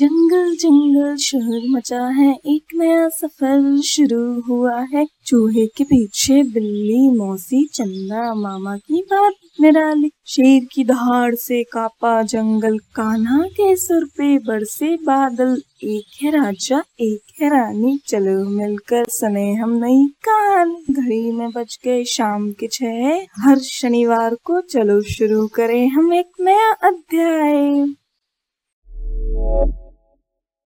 जंगल जंगल शहर मचा है, एक नया सफ़र शुरू हुआ है। चूहे के पीछे बिल्ली, मौसी, चंदा, मामा की बात निराली। शेर की दहाड़ से कापा जंगल, कान्हा के सुर पे बरसे बादल। एक है राजा, एक है रानी, चलो मिलकर सने हम नई कान घड़ी में बज गए शाम के छह, हर शनिवार को चलो शुरू करें हम एक नया अध्याय।